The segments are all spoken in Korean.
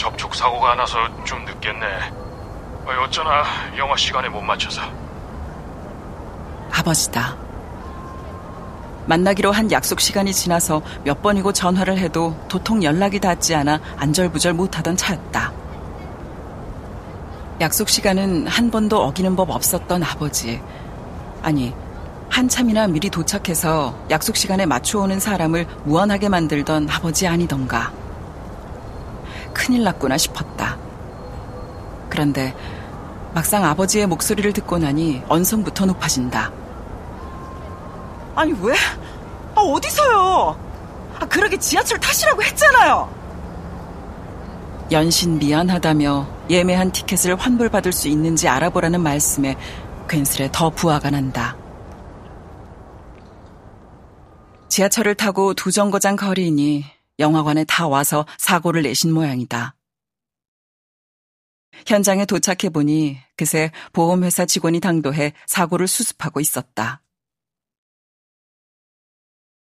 접촉 사고가 나서 좀 늦겠네. 어, 어쩌나 영화 시간에 못 맞춰서. 아버지다. 만나기로 한 약속 시간이 지나서 몇 번이고 전화를 해도 도통 연락이 닿지 않아 안절부절 못하던 차였다. 약속 시간은 한 번도 어기는 법 없었던 아버지. 아니, 한참이나 미리 도착해서 약속 시간에 맞춰오는 사람을 무한하게 만들던 아버지 아니던가. 큰일 났구나 싶었다. 그런데 막상 아버지의 목소리를 듣고 나니 언성부터 높아진다. 아니, 왜? 아, 어디서요? 아, 그러게 지하철 타시라고 했잖아요. 연신 미안하다며 예매한 티켓을 환불받을 수 있는지 알아보라는 말씀에 괜스레 더 부하가 난다. 지하철을 타고 두 정거장 거리이니 영화관에 다 와서 사고를 내신 모양이다. 현장에 도착해 보니 그새 보험회사 직원이 당도해 사고를 수습하고 있었다.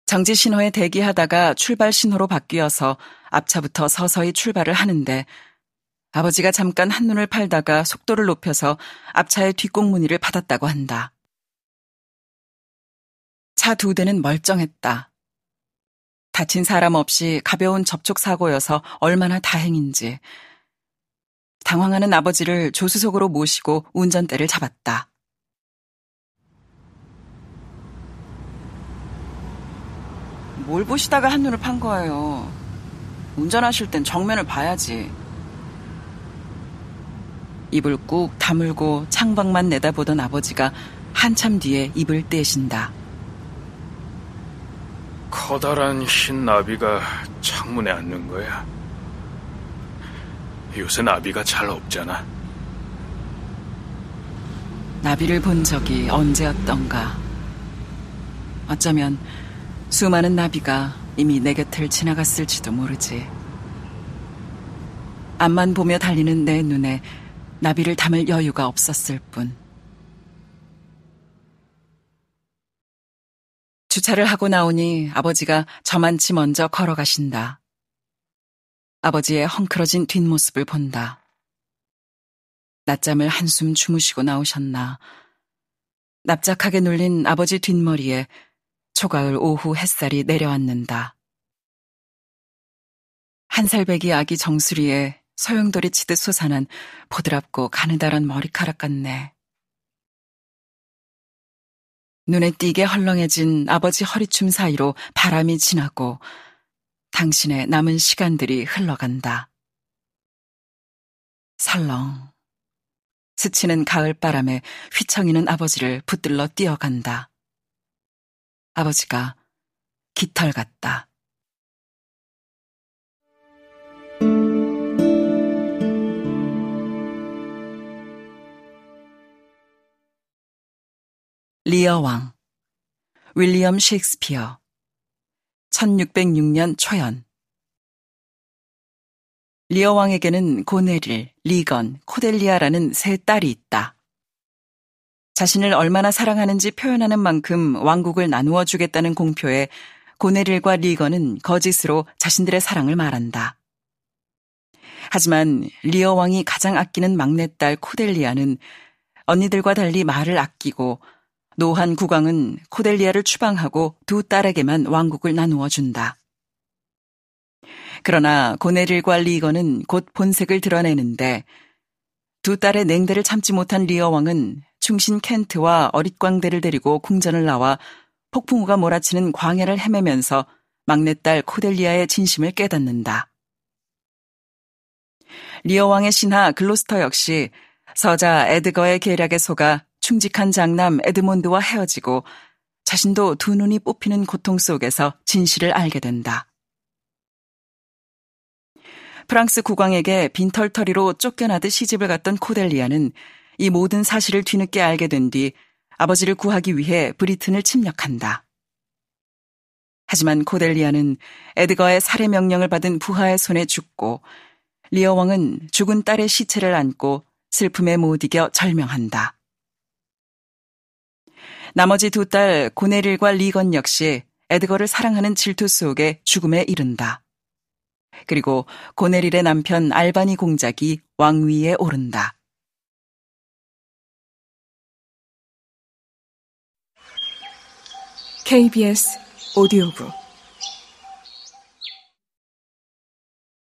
정지 신호에 대기하다가 출발 신호로 바뀌어서 앞차부터 서서히 출발을 하는데 아버지가 잠깐 한눈을 팔다가 속도를 높여서 앞차의 뒷공무니를 받았다고 한다. 차 두 대는 멀쩡했다. 다친 사람 없이 가벼운 접촉 사고여서 얼마나 다행인지. 당황하는 아버지를 조수석으로 모시고 운전대를 잡았다. 뭘 보시다가 한눈을 판 거예요. 운전하실 땐 정면을 봐야지. 입을 꾹 다물고 창밖만 내다보던 아버지가 한참 뒤에 입을 떼신다. 커다란 흰 나비가 창문에 앉는 거야. 요새 나비가 잘 없잖아. 나비를 본 적이 언제였던가. 어쩌면 수많은 나비가 이미 내 곁을 지나갔을지도 모르지. 앞만 보며 달리는 내 눈에 나비를 담을 여유가 없었을 뿐. 주차를 하고 나오니 아버지가 저만치 먼저 걸어가신다. 아버지의 헝클어진 뒷모습을 본다. 낮잠을 한숨 주무시고 나오셨나. 납작하게 눌린 아버지 뒷머리에 초가을 오후 햇살이 내려앉는다. 한살배기 아기 정수리에 소용돌이 치듯 솟아난 보드랍고 가느다란 머리카락 같네. 눈에 띄게 헐렁해진 아버지 허리춤 사이로 바람이 지나고 당신의 남은 시간들이 흘러간다. 살렁. 스치는 가을 바람에 휘청이는 아버지를 붙들러 뛰어간다. 아버지가 깃털 같다. 리어 왕 윌리엄 셰익스피어 1606년 초연 리어 왕에게는 고네릴, 리건, 코델리아라는 세 딸이 있다. 자신을 얼마나 사랑하는지 표현하는 만큼 왕국을 나누어 주겠다는 공표에 고네릴과 리건은 거짓으로 자신들의 사랑을 말한다. 하지만 리어 왕이 가장 아끼는 막내딸 코델리아는 언니들과 달리 말을 아끼고 노한 국왕은 코델리아를 추방하고 두 딸에게만 왕국을 나누어 준다. 그러나 고네릴과 리건은 곧 본색을 드러내는데 두 딸의 냉대를 참지 못한 리어 왕은 충신 켄트와 어릿광대를 데리고 궁전을 나와 폭풍우가 몰아치는 광야를 헤매면서 막내딸 코델리아의 진심을 깨닫는다. 리어 왕의 신하 글로스터 역시 서자 에드거의 계략에 속아 충직한 장남 에드몬드와 헤어지고 자신도 두 눈이 뽑히는 고통 속에서 진실을 알게 된다. 프랑스 국왕에게 빈털터리로 쫓겨나듯 시집을 갔던 코델리아는 이 모든 사실을 뒤늦게 알게 된 뒤 아버지를 구하기 위해 브리튼을 침략한다. 하지만 코델리아는 에드거의 살해 명령을 받은 부하의 손에 죽고 리어 왕은 죽은 딸의 시체를 안고 슬픔에 못 이겨 절명한다. 나머지 두 딸 고네릴과 리건 역시 에드거를 사랑하는 질투 속에 죽음에 이른다. 그리고 고네릴의 남편 알바니 공작이 왕위에 오른다. KBS 오디오북